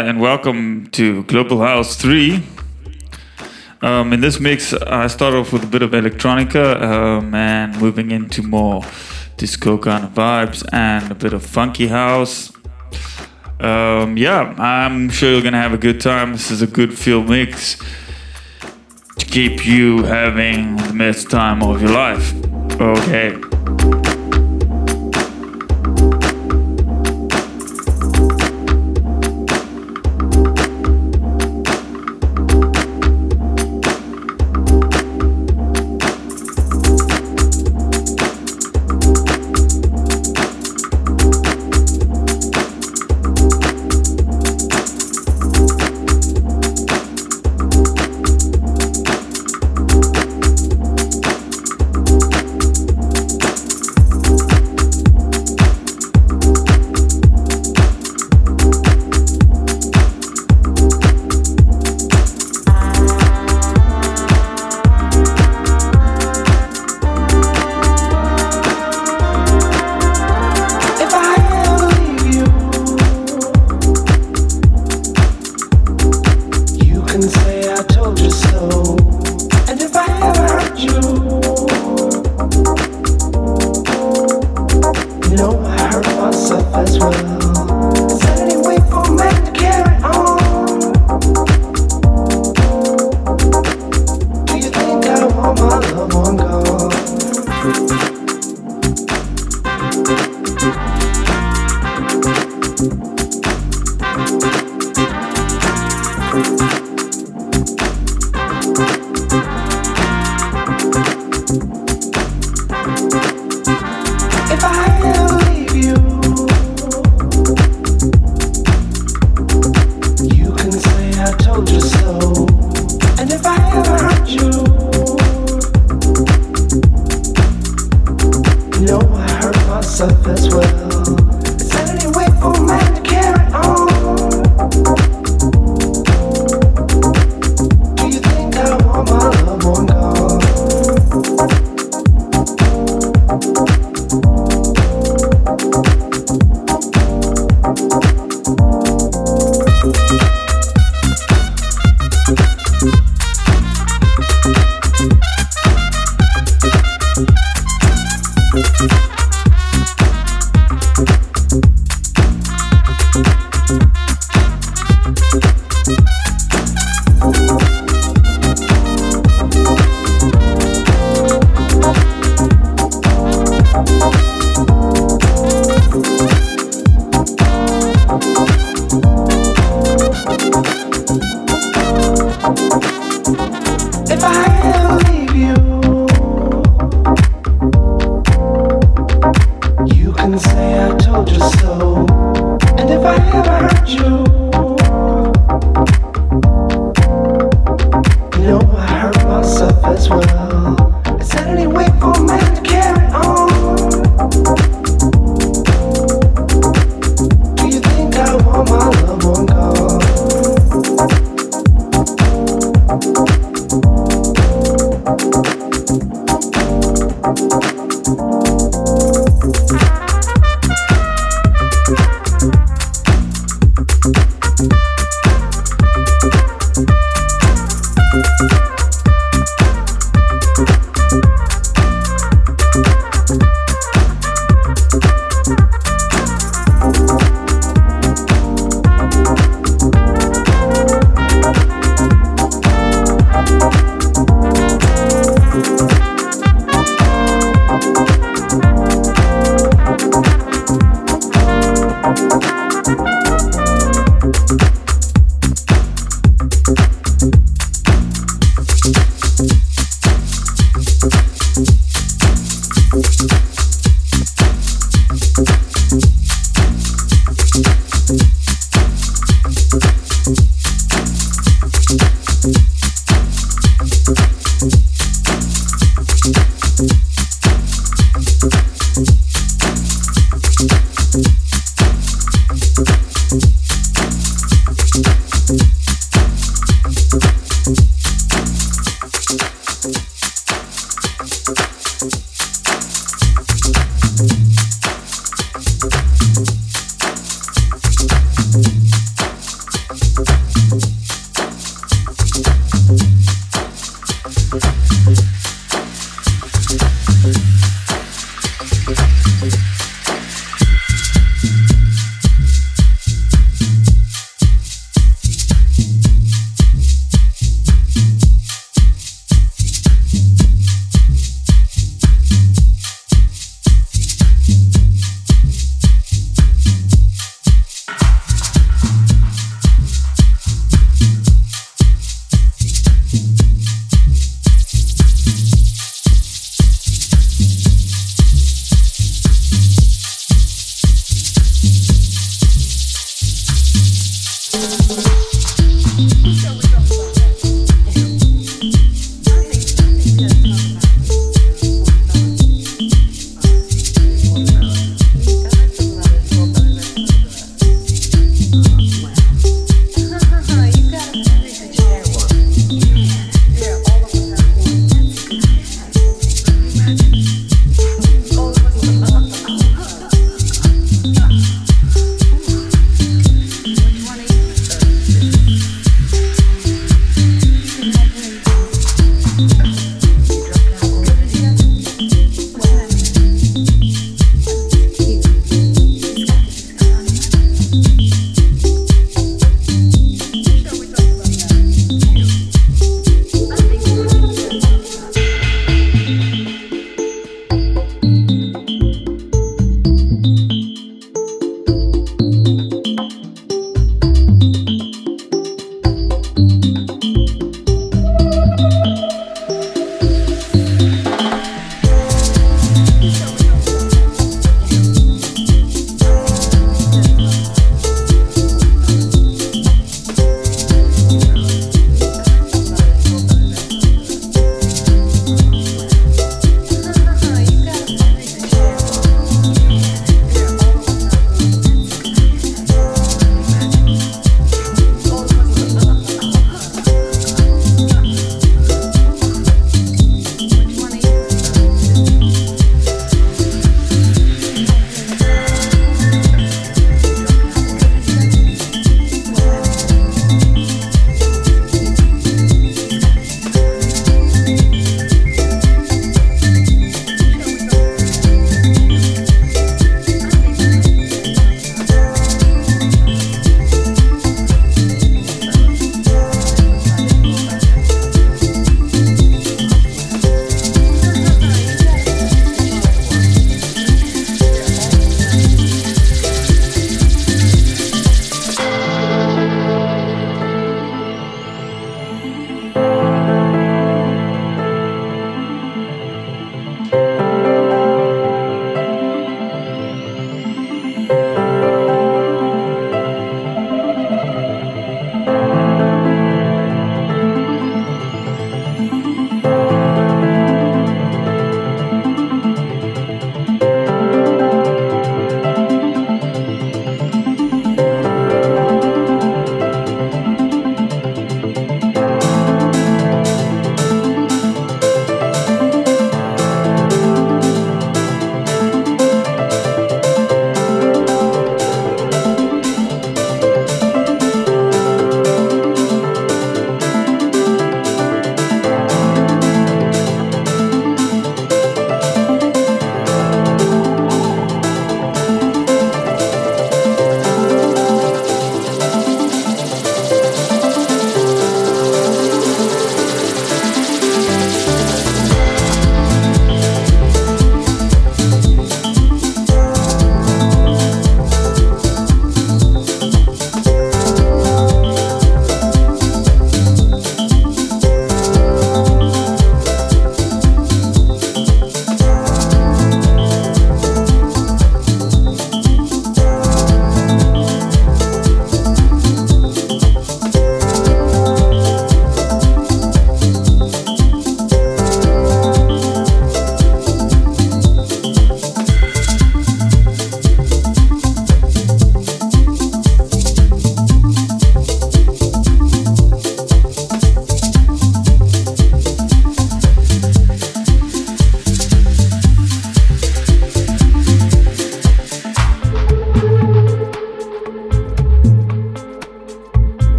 And welcome to Global House 3. Um, in this mix, I start off with a bit of electronica um, and moving into more disco kind of vibes and a bit of funky house. Um, yeah, I'm sure you're gonna have a good time. This is a good feel mix to keep you having the best time of your life. Okay.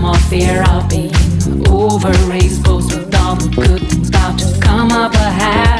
more fear of being overraised. Goes with all the good about to come up ahead.